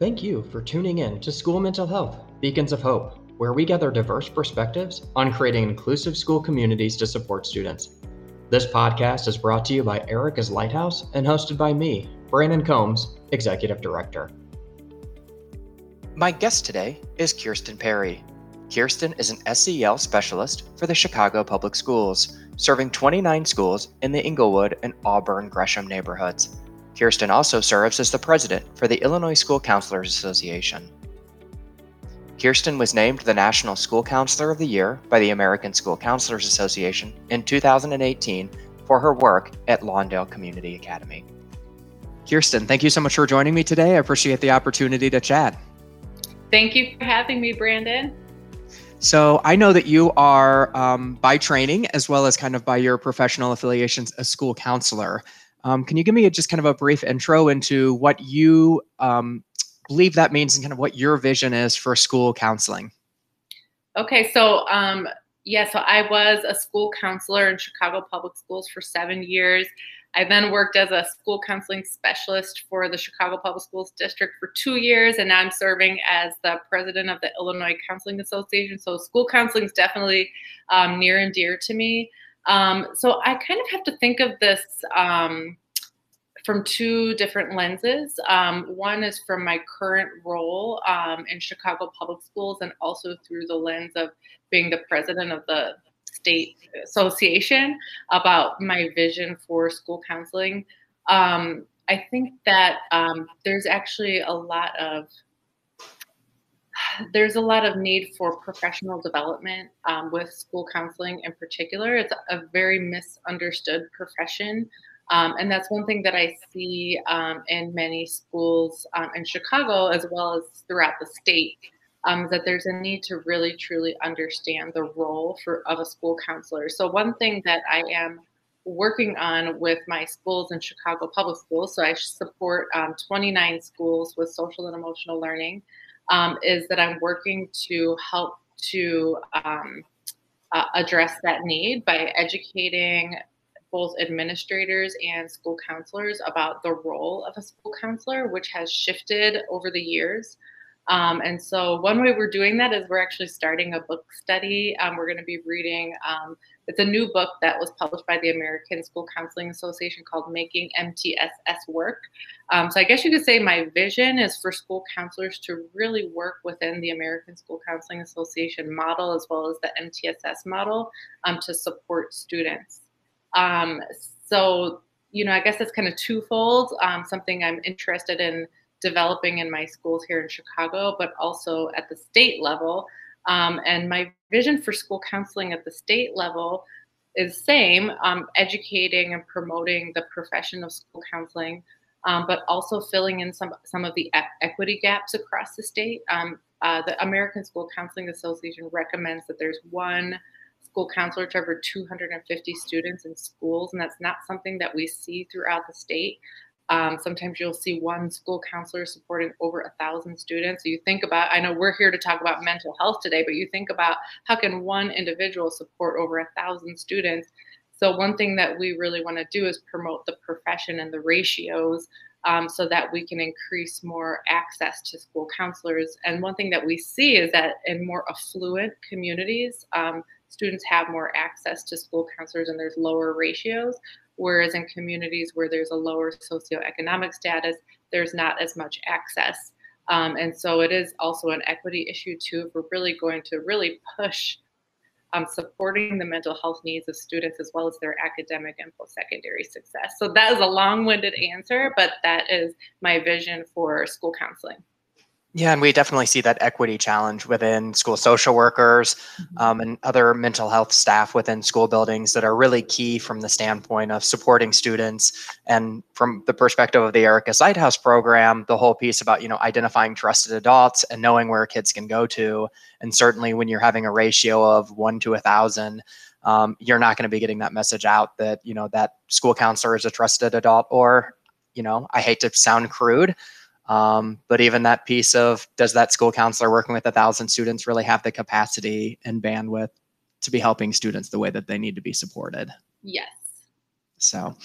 Thank you for tuning in to School Mental Health Beacons of Hope, where we gather diverse perspectives on creating inclusive school communities to support students. This podcast is brought to you by Erica's Lighthouse and hosted by me, Brandon Combs, Executive Director. My guest today is Kirsten Perry. Kirsten is an SEL specialist for the Chicago Public Schools, serving 29 schools in the Englewood and Auburn Gresham neighborhoods. Kirsten also serves as the president for the Illinois School Counselors Association. Kirsten was named the National School Counselor of the Year by the American School Counselors Association in 2018 for her work at Lawndale Community Academy. Kirsten, thank you so much for joining me today. I appreciate the opportunity to chat. Thank you for having me, Brandon. So, I know that you are, um, by training as well as kind of by your professional affiliations, a school counselor. Um, can you give me a, just kind of a brief intro into what you um, believe that means and kind of what your vision is for school counseling? Okay, so um, yeah, so I was a school counselor in Chicago Public Schools for seven years. I then worked as a school counseling specialist for the Chicago Public Schools District for two years, and now I'm serving as the president of the Illinois Counseling Association. So, school counseling is definitely um, near and dear to me. Um, so I kind of have to think of this um, from two different lenses. Um, one is from my current role um, in Chicago Public Schools, and also through the lens of being the president of the state association about my vision for school counseling. Um, I think that um, there's actually a lot of there's a lot of need for professional development um, with school counseling in particular. It's a very misunderstood profession. Um, and that's one thing that I see um, in many schools um, in Chicago as well as throughout the state. Um, that there's a need to really truly understand the role for of a school counselor. So one thing that I am working on with my schools in Chicago Public Schools, so I support um, 29 schools with social and emotional learning um, is that I'm working to help to uh, address that need by educating both administrators and school counselors about the role of a school counselor, which has shifted over the years. Um, and so, one way we're doing that is we're actually starting a book study. Um, we're going to be reading um, it's a new book that was published by the American School Counseling Association called Making MTSS Work. Um, so I guess you could say my vision is for school counselors to really work within the American School Counseling Association model as well as the MTSS model um, to support students. Um, so, you know, I guess that's kind of twofold, um, something I'm interested in developing in my schools here in Chicago, but also at the state level. Um, and my vision for school counseling at the state level is same, um, educating and promoting the profession of school counseling, um, but also filling in some some of the equity gaps across the state. Um, uh, the American School Counseling Association recommends that there's one school counselor to every 250 students in schools, and that's not something that we see throughout the state. Um, sometimes you'll see one school counselor supporting over a thousand students. So you think about, I know we're here to talk about mental health today, but you think about how can one individual support over a thousand students? So one thing that we really want to do is promote the profession and the ratios um, so that we can increase more access to school counselors. And one thing that we see is that in more affluent communities, um, students have more access to school counselors and there's lower ratios. Whereas in communities where there's a lower socioeconomic status, there's not as much access. Um, and so it is also an equity issue too. If we're really going to really push um, supporting the mental health needs of students as well as their academic and post-secondary success. So that is a long-winded answer, but that is my vision for school counseling. Yeah, and we definitely see that equity challenge within school social workers mm-hmm. um, and other mental health staff within school buildings that are really key from the standpoint of supporting students. And from the perspective of the Erica Lighthouse program, the whole piece about you know identifying trusted adults and knowing where kids can go to. And certainly when you're having a ratio of one to a thousand, um, you're not going to be getting that message out that you know that school counselor is a trusted adult, or you know I hate to sound crude um, but even that piece of does that school counselor working with a thousand students really have the capacity and bandwidth to be helping students the way that they need to be supported? Yes. So,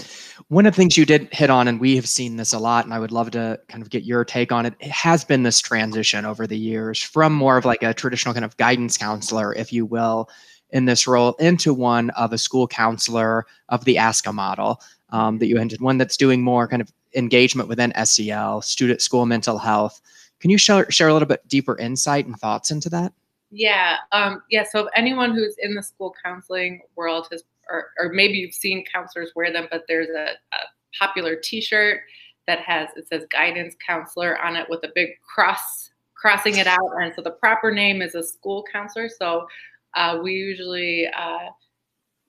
one of the things you did hit on, and we have seen this a lot, and I would love to kind of get your take on it, it has been this transition over the years from more of like a traditional kind of guidance counselor, if you will, in this role into one of a school counselor of the ASCA model um, that you hinted, one that's doing more kind of engagement within SEL, student school mental health. Can you share, share a little bit deeper insight and thoughts into that? Yeah, um, yeah. So if anyone who's in the school counseling world has, or, or maybe you've seen counselors wear them, but there's a, a popular T-shirt that has it says guidance counselor on it with a big cross crossing it out, and so the proper name is a school counselor. So uh, we usually, uh,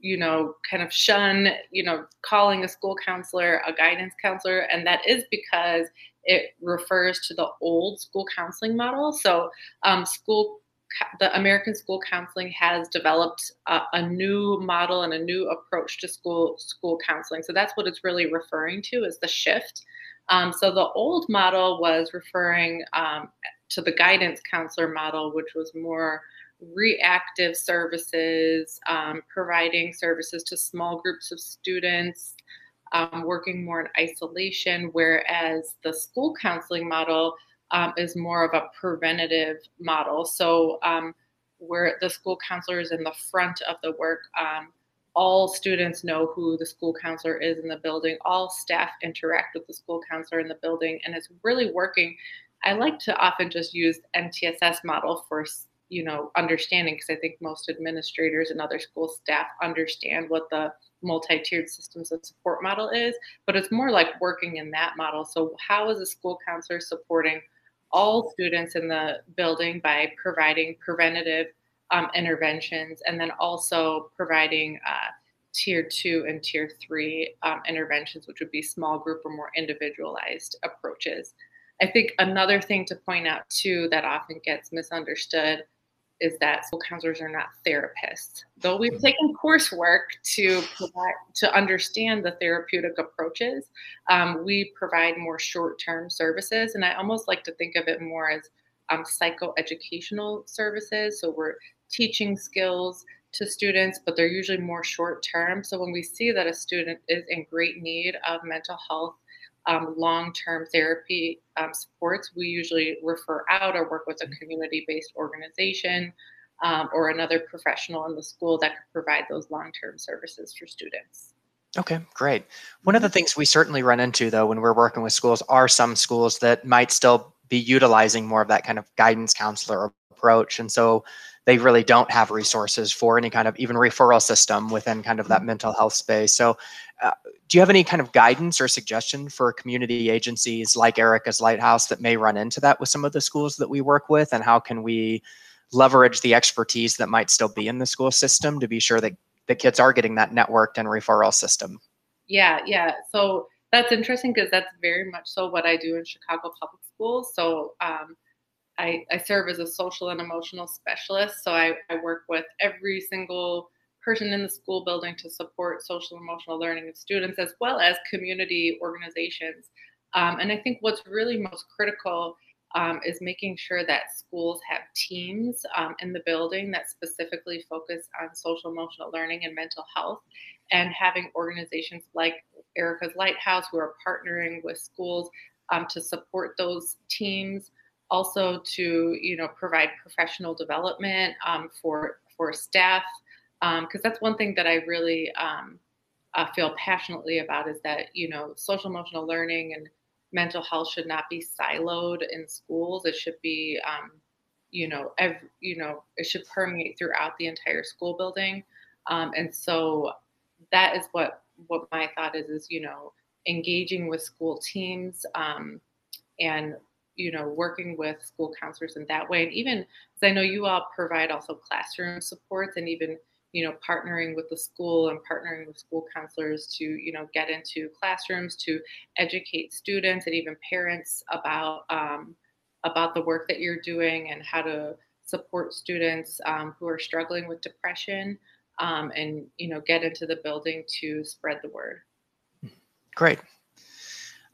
you know, kind of shun, you know, calling a school counselor a guidance counselor, and that is because it refers to the old school counseling model. So um, school the American School Counseling has developed a, a, new model and a new approach to school school counseling. So that's what it's really referring to is the shift. Um, so the old model was referring um, to the guidance counselor model, which was more reactive services, um, providing services to small groups of students, um, working more in isolation, whereas the school counseling model um, is more of a preventative model. So, um, where the school counselor is in the front of the work, um, all students know who the school counselor is in the building. All staff interact with the school counselor in the building, and it's really working. I like to often just use MTSS model for you know understanding because I think most administrators and other school staff understand what the multi-tiered systems of support model is, but it's more like working in that model. So how is a school counselor supporting all students in the building by providing preventative um, interventions and then also providing uh, tier two and tier three um, interventions, which would be small group or more individualized approaches. I think another thing to point out too that often gets misunderstood is that school counselors are not therapists. Though we've mm-hmm. taken coursework to provide, to understand the therapeutic approaches, um, we provide more short-term services, and I almost like to think of it more as um, psychoeducational services. So we're teaching skills to students, but they're usually more short-term. So when we see that a student is in great need of mental health um, long-term therapy um, supports, we usually refer out or work with a mm-hmm. community-based organization um, or another professional in the school that could provide those long-term services for students. Okay, great. One of the mm-hmm. things we certainly run into though when we're working with schools are some schools that might still be utilizing more of that kind of guidance counselor approach. And so they really don't have resources for any kind of even referral system within kind of that mm-hmm. mental health space. So, uh, do you have any kind of guidance or suggestion for community agencies like Erica's Lighthouse that may run into that with some of the schools that we work with? And how can we leverage the expertise that might still be in the school system to be sure that the kids are getting that networked and referral system? Yeah, yeah. So, that's interesting because that's very much so what I do in Chicago Public Schools. So, um, I, I serve as a social and emotional specialist. So I, I work with every single person in the school building to support social emotional learning of students as well as community organizations. Um, and I think what's really most critical um, is making sure that schools have teams um, in the building that specifically focus on social emotional learning and mental health, and having organizations like Erica's Lighthouse who are partnering with schools um, to support those teams also to you know provide professional development um, for for staff because um, that's one thing that I really um, uh, feel passionately about is that you know social emotional learning and mental health should not be siloed in schools. It should be um, you know every, you know it should permeate throughout the entire school building, um, and so that is what what my thought is is you know engaging with school teams um, and you know, working with school counselors in that way. And even because I know you all provide also classroom supports and even, you know, partnering with the school and partnering with school counselors to, you know, get into classrooms to educate students and even parents about um, about the work that you're doing and how to support students um, who are struggling with depression um, and you know get into the building to spread the word great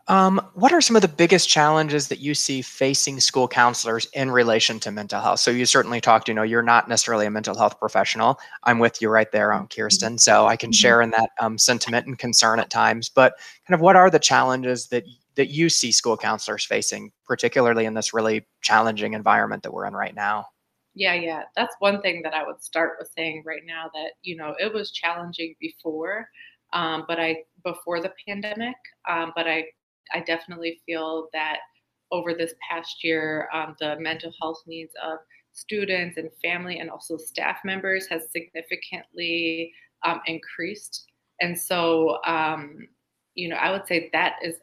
Um, what are some of the biggest challenges that you see facing school counselors in relation to mental health? So you certainly talked, you know, you're not necessarily a mental health professional. I'm with you right there, um, Kirsten. So I can mm-hmm. share in that um, sentiment and concern at times. But kind of what are the challenges that that you see school counselors facing, particularly in this really challenging environment that we're in right now? Yeah, yeah. That's one thing that I would start with saying right now that, you know, it was challenging before, um, but I, before the pandemic, um, but I I definitely feel that over this past year, um, the mental health needs of students and family and also staff members has significantly um, increased. And so, um, you know, I would say that is,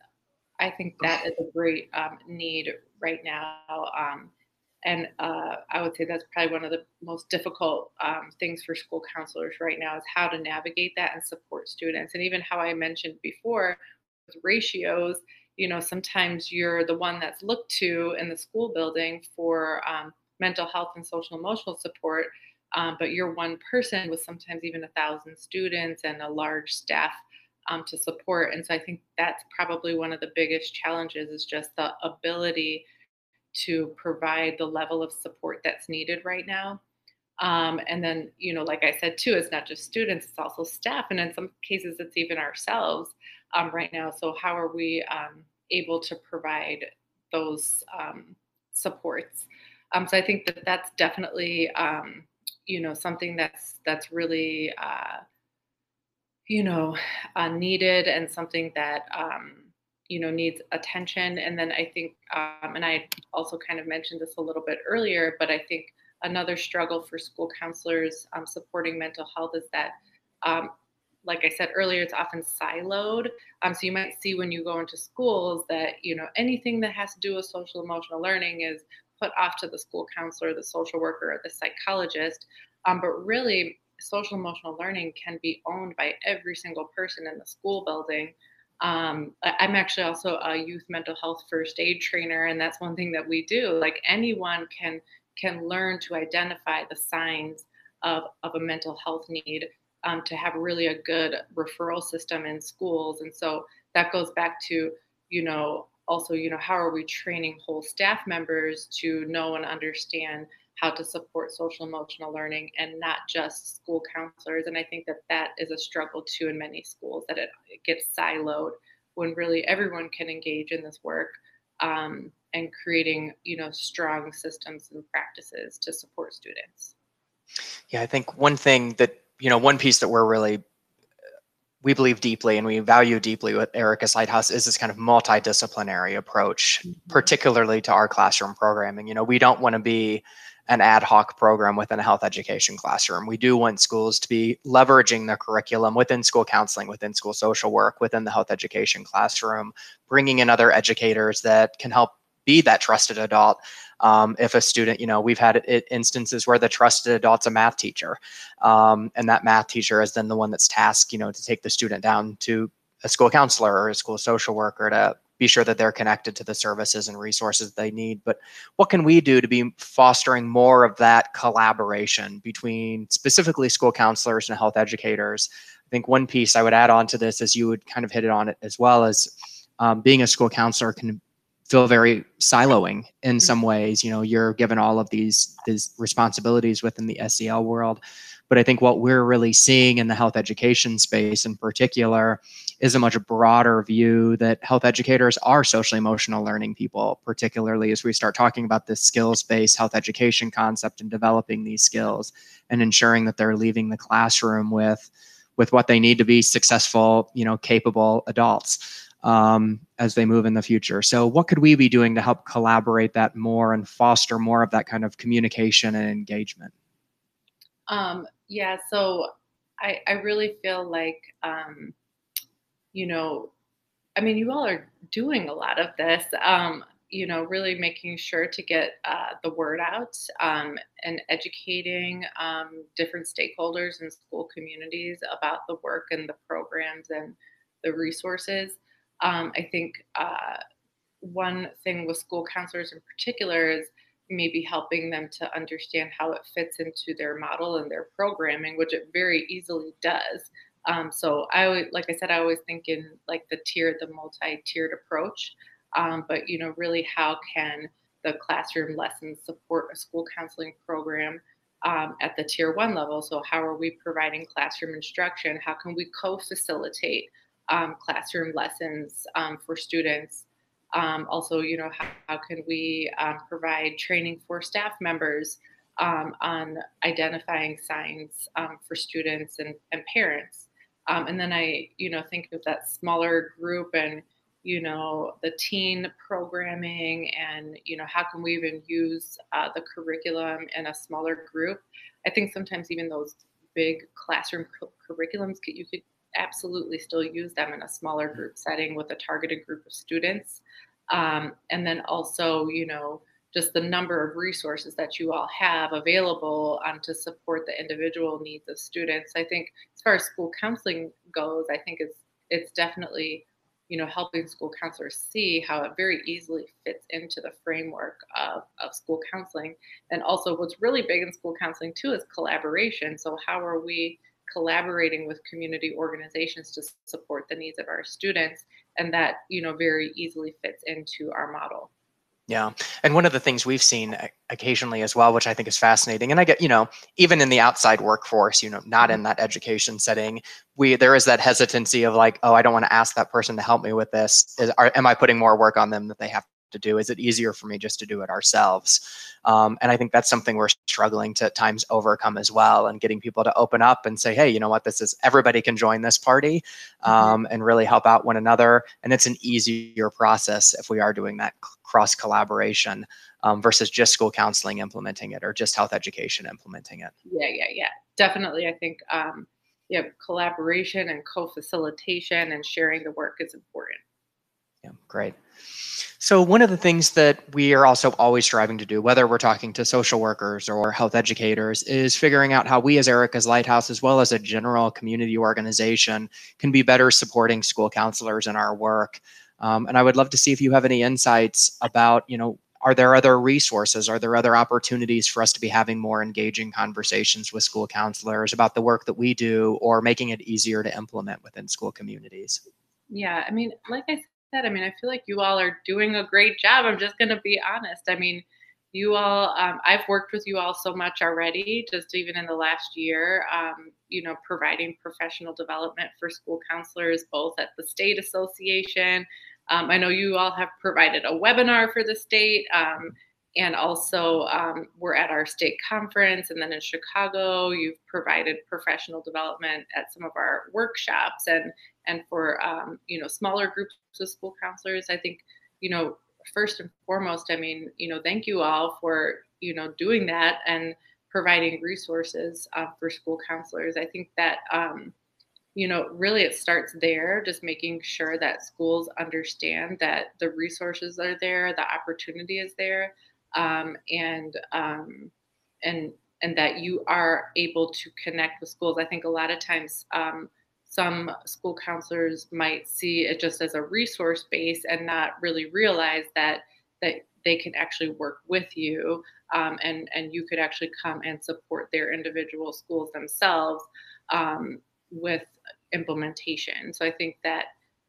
I think that is a great um, need right now. Um, and uh, I would say that's probably one of the most difficult um, things for school counselors right now is how to navigate that and support students. And even how I mentioned before, ratios, you know, sometimes you're the one that's looked to in the school building for um, mental health and social emotional support, um, but you're one person with sometimes even a thousand students and a large staff um, to support. And so I think that's probably one of the biggest challenges is just the ability to provide the level of support that's needed right now. Um, and then, you know, like I said too, it's not just students, it's also staff. And in some cases, it's even ourselves um, right now. So how are we um, able to provide those um, supports? Um, so I think that that's definitely um, you know something that's that's really uh, you know uh, needed and something that um, you know needs attention. And then I think, and I also kind of mentioned this a little bit earlier, but I think another struggle for school counselors supporting mental health is that like I said earlier, it's often siloed. Um, so you might see when you go into schools that you know anything that has to do with social emotional learning is put off to the school counselor, the social worker, or the psychologist. Um, but really, social emotional learning can be owned by every single person in the school building. Um, I'm actually also a youth mental health first aid trainer, and that's one thing that we do. Like anyone can can learn to identify the signs of, of a mental health need um, to have really a good referral system in schools. And so that goes back to, you know, also, you know, how are we training whole staff members to know and understand how to support social emotional learning and not just school counselors. And I think that that is a struggle too in many schools that it, it gets siloed when really everyone can engage in this work um, and creating, you know, strong systems and practices to support students. Yeah, I think one thing that you know, one piece that we're really we believe deeply and we value deeply with Erica's Lighthouse is this kind of multidisciplinary approach, mm-hmm. particularly to our classroom programming. You know, we don't want to be an ad hoc program within a health education classroom. We do want schools to be leveraging the curriculum within school counseling, within school social work, within the health education classroom, bringing in other educators that can help be that trusted adult um, if a student, you know, we've had it, instances where the trusted adult's a math teacher, um, and that math teacher is then the one that's tasked, you know, to take the student down to a school counselor or a school social worker to be sure that they're connected to the services and resources they need. But what can we do to be fostering more of that collaboration between specifically school counselors and health educators? I think one piece I would add on to this, as you would kind of hit it on it as well, as um, being a school counselor can feel very siloing in some mm-hmm. ways. You know, you're given all of these these responsibilities within the SEL world. But I think what we're really seeing in the health education space in particular is a much broader view that health educators are social emotional learning people, particularly as we start talking about this skills based health education concept and developing these skills and ensuring that they're leaving the classroom with with what they need to be successful, you know, capable adults um, as they move in the future. So, what could we be doing to help collaborate that more and foster more of that kind of communication and engagement? Um, yeah, so I, I really feel like, um, you know, I mean, you all are doing a lot of this. Um, you know, really making sure to get uh, the word out um, and educating um, different stakeholders and school communities about the work and the programs and the resources. Um, I think uh, one thing with school counselors in particular is maybe helping them to understand how it fits into their model and their programming, which it very easily does. Um, so I like I said, I always think in like the tiered, the multi-tiered approach. Um, but you know, really, how can the classroom lessons support a school counseling program um, at the tier one level? So how are we providing classroom instruction? How can we co-facilitate um, classroom lessons um, for students? Um, also, you know, how, how can we um, provide training for staff members um, on identifying signs for students and, and parents. And then I, you know, think of that smaller group and, you know, the teen programming and, you know, how can we even use uh, the curriculum in a smaller group? I think sometimes even those big classroom cu- curriculums, you could absolutely still use them in a smaller group setting with a targeted group of students. Um, and then also, you know, just the number of resources that you all have available um, to support the individual needs of students. I think as far as school counseling goes, I think it's it's definitely you know helping school counselors see how it very easily fits into the framework of, of school counseling and also what's really big in school counseling too is collaboration so how are we collaborating with community organizations to support the needs of our students and that you know very easily fits into our model yeah. And one of the things we've seen occasionally as well, which I think is fascinating, and I get, you know, even in the outside workforce, you know, not in mm-hmm. that education setting, we there is that hesitancy of like, oh, I don't want to ask that person to help me with this. Is, are, am I putting more work on them that they have to do? Is it easier for me just to do it ourselves? Um, and I think that's something we're struggling to at times overcome as well, and getting people to open up and say, hey, you know what, this is everybody can join this party mm-hmm. um, and really help out one another. And it's an easier process if we are doing that cross collaboration um, versus just school counseling implementing it or just health education implementing it. Yeah, yeah, yeah. Definitely. I think um, yeah, collaboration and co-facilitation and sharing the work is important. Yeah, great. So one of the things that we are also always striving to do, whether we're talking to social workers or health educators, is figuring out how we as Erica's Lighthouse, as well as a general community organization, can be better supporting school counselors in our work. Um, and I would love to see if you have any insights about, you know, are there other resources? Are there other opportunities for us to be having more engaging conversations with school counselors about the work that we do or making it easier to implement within school communities? Yeah, I mean, like I said, I mean, I feel like you all are doing a great job. I'm just going to be honest. I mean, you all, um, I've worked with you all so much already, just even in the last year, um, you know, providing professional development for school counselors, both at the state association, um, I know you all have provided a webinar for the state, um, and also um, we're at our state conference, and then in Chicago, you've provided professional development at some of our workshops, and and for um, you know smaller groups of school counselors. I think you know first and foremost, I mean you know thank you all for you know doing that and providing resources uh, for school counselors. I think that um, you know, really it starts there, just making sure that schools understand that the resources are there, the opportunity is there, um, and um, and and that you are able to connect with schools. I think a lot of times um, some school counselors might see it just as a resource base and not really realize that that they can actually work with you um, and and you could actually come and support their individual schools themselves um, with implementation. So I think that,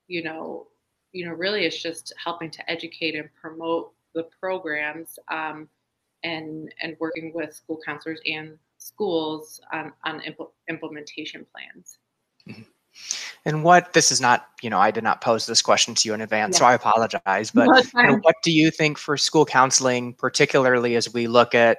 you know, you know, really it's just helping to educate and promote the programs um, and and working with school counselors and schools on, on impl- implementation plans. Mm-hmm. And what this is not, you know, I did not pose this question to you in advance, yeah. so I apologize. But you know, what do you think for school counseling, particularly as we look at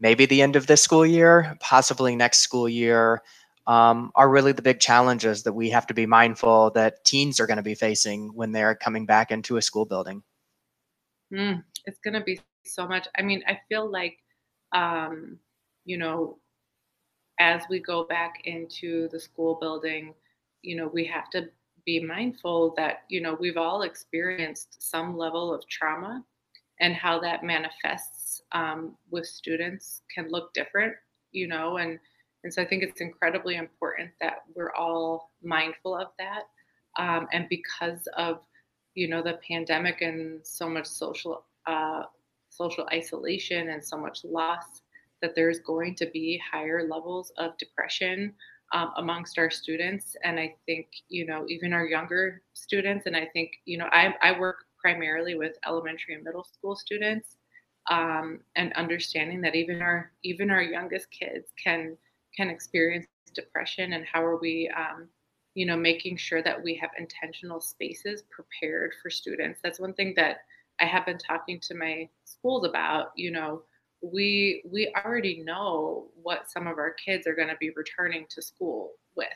maybe the end of this school year, possibly next school year? um, are really the big challenges that we have to be mindful that teens are going to be facing when they're coming back into a school building. Mm, it's going to be so much. I mean, I feel like, um, you know, as we go back into the school building, you know, we have to be mindful that, you know, we've all experienced some level of trauma and how that manifests um, with students can look different, you know, and and so I think it's incredibly important that we're all mindful of that. Um, and because of you know the pandemic and so much social uh, social isolation and so much loss, that there's going to be higher levels of depression um, amongst our students. And I think, you know, even our younger students, and I think, you know, I, I work primarily with elementary and middle school students um, and understanding that even our even our youngest kids can can experience depression and how are we um, you know making sure that we have intentional spaces prepared for students that's one thing that i have been talking to my schools about you know we we already know what some of our kids are going to be returning to school with.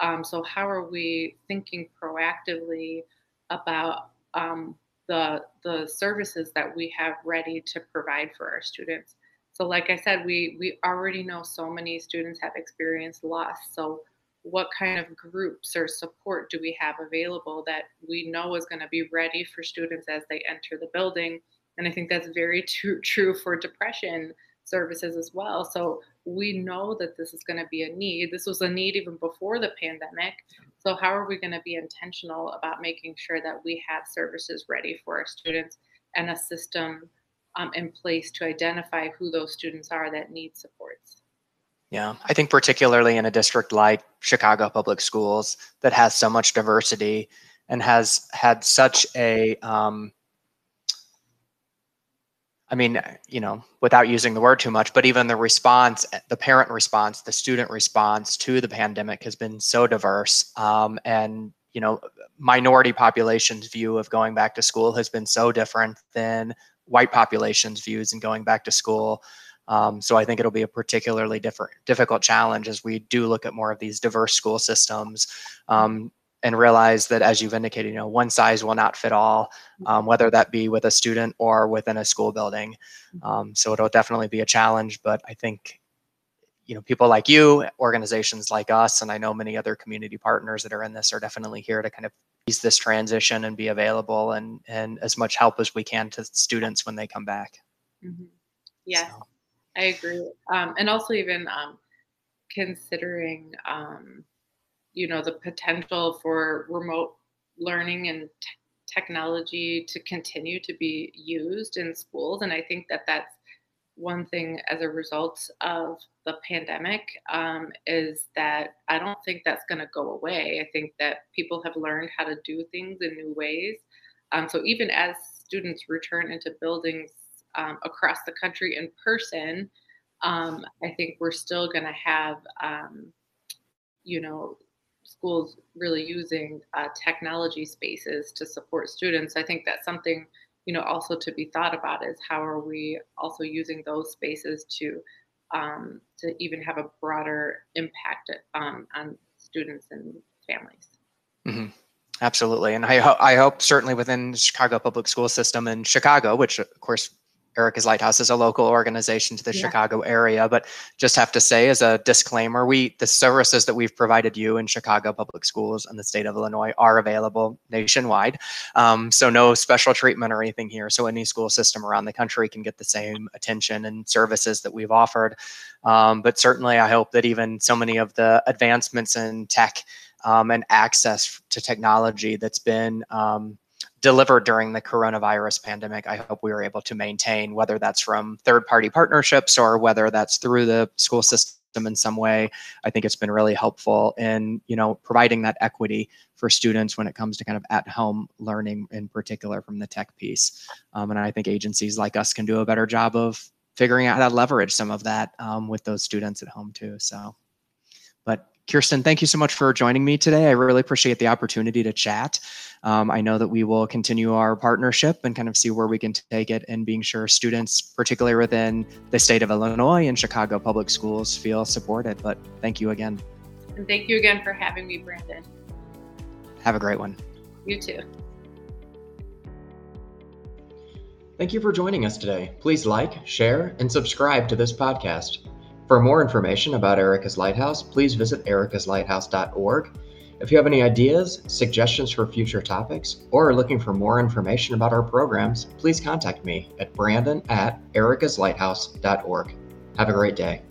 Um, so how are we thinking proactively about um, the the services that we have ready to provide for our students? So like i said we we already know so many students have experienced loss. So what kind of groups or support do we have available that we know is going to be ready for students as they enter the building and I think that's very true, true for depression services as well. So we know that this is going to be a need. This was a need even before the pandemic. So, how are we going to be intentional about making sure that we have services ready for our students and a system um, in place to identify who those students are that need supports? Yeah, I think particularly in a district like Chicago Public Schools that has so much diversity and has had such a um, I mean, you know, without using the word too much, but even the response, the parent response, the student response to the pandemic has been so diverse. Um, and, you know, minority populations' view of going back to school has been so different than white populations' views in going back to school. Um, so I think it'll be a particularly different, difficult challenge as we do look at more of these diverse school systems. Um, and realize that as you've indicated you know one size will not fit all um, whether that be with a student or within a school building mm-hmm. um, so it'll definitely be a challenge but i think you know people like you organizations like us and i know many other community partners that are in this are definitely here to kind of ease this transition and be available and and as much help as we can to students when they come back mm-hmm. yes so. i agree um, and also even um, considering um, you know the potential for remote learning and t- technology to continue to be used in schools. And i think that that's one thing as a result of the pandemic um, is that i don't think that's going to go away. I think that people have learned how to do things in new ways. Um, so even as students return into buildings um, across the country in person um, i think we're still going to have um, you know schools really using uh, technology spaces to support students. I think that's something you know also to be thought about is how are we also using those spaces to um, to even have a broader impact um, on students and families. Mm-hmm. Absolutely, and I, ho- I hope certainly within the Chicago public school system in Chicago, which of course Erica's Lighthouse is a local organization to the yeah. Chicago area, but just have to say as a disclaimer, we the services that we've provided you in Chicago public schools and the state of Illinois are available nationwide. Um, so no special treatment or anything here. So any school system around the country can get the same attention and services that we've offered. Um, but certainly, I hope that even so many of the advancements in tech um, and access to technology that's been um, delivered during the coronavirus pandemic, I hope we were able to maintain, whether that's from third party partnerships or whether that's through the school system in some way. I think it's been really helpful in, you know, providing that equity for students when it comes to kind of at home learning in particular from the tech piece. Um, and I think agencies like us can do a better job of figuring out how to leverage some of that um, with those students at home too. So, Kirsten, thank you so much for joining me today. I really appreciate the opportunity to chat. Um, I know that we will continue our partnership and kind of see where we can take it and being sure students, particularly within the state of Illinois and Chicago public schools, feel supported. But thank you again. And thank you again for having me, Brandon. Have a great one. You too. Thank you for joining us today. Please like, share, and subscribe to this podcast. For more information about Erica's Lighthouse, please visit ericaslighthouse.org. If you have any ideas, suggestions for future topics, or are looking for more information about our programs, please contact me at brandon at ericaslighthouse.org. Have a great day.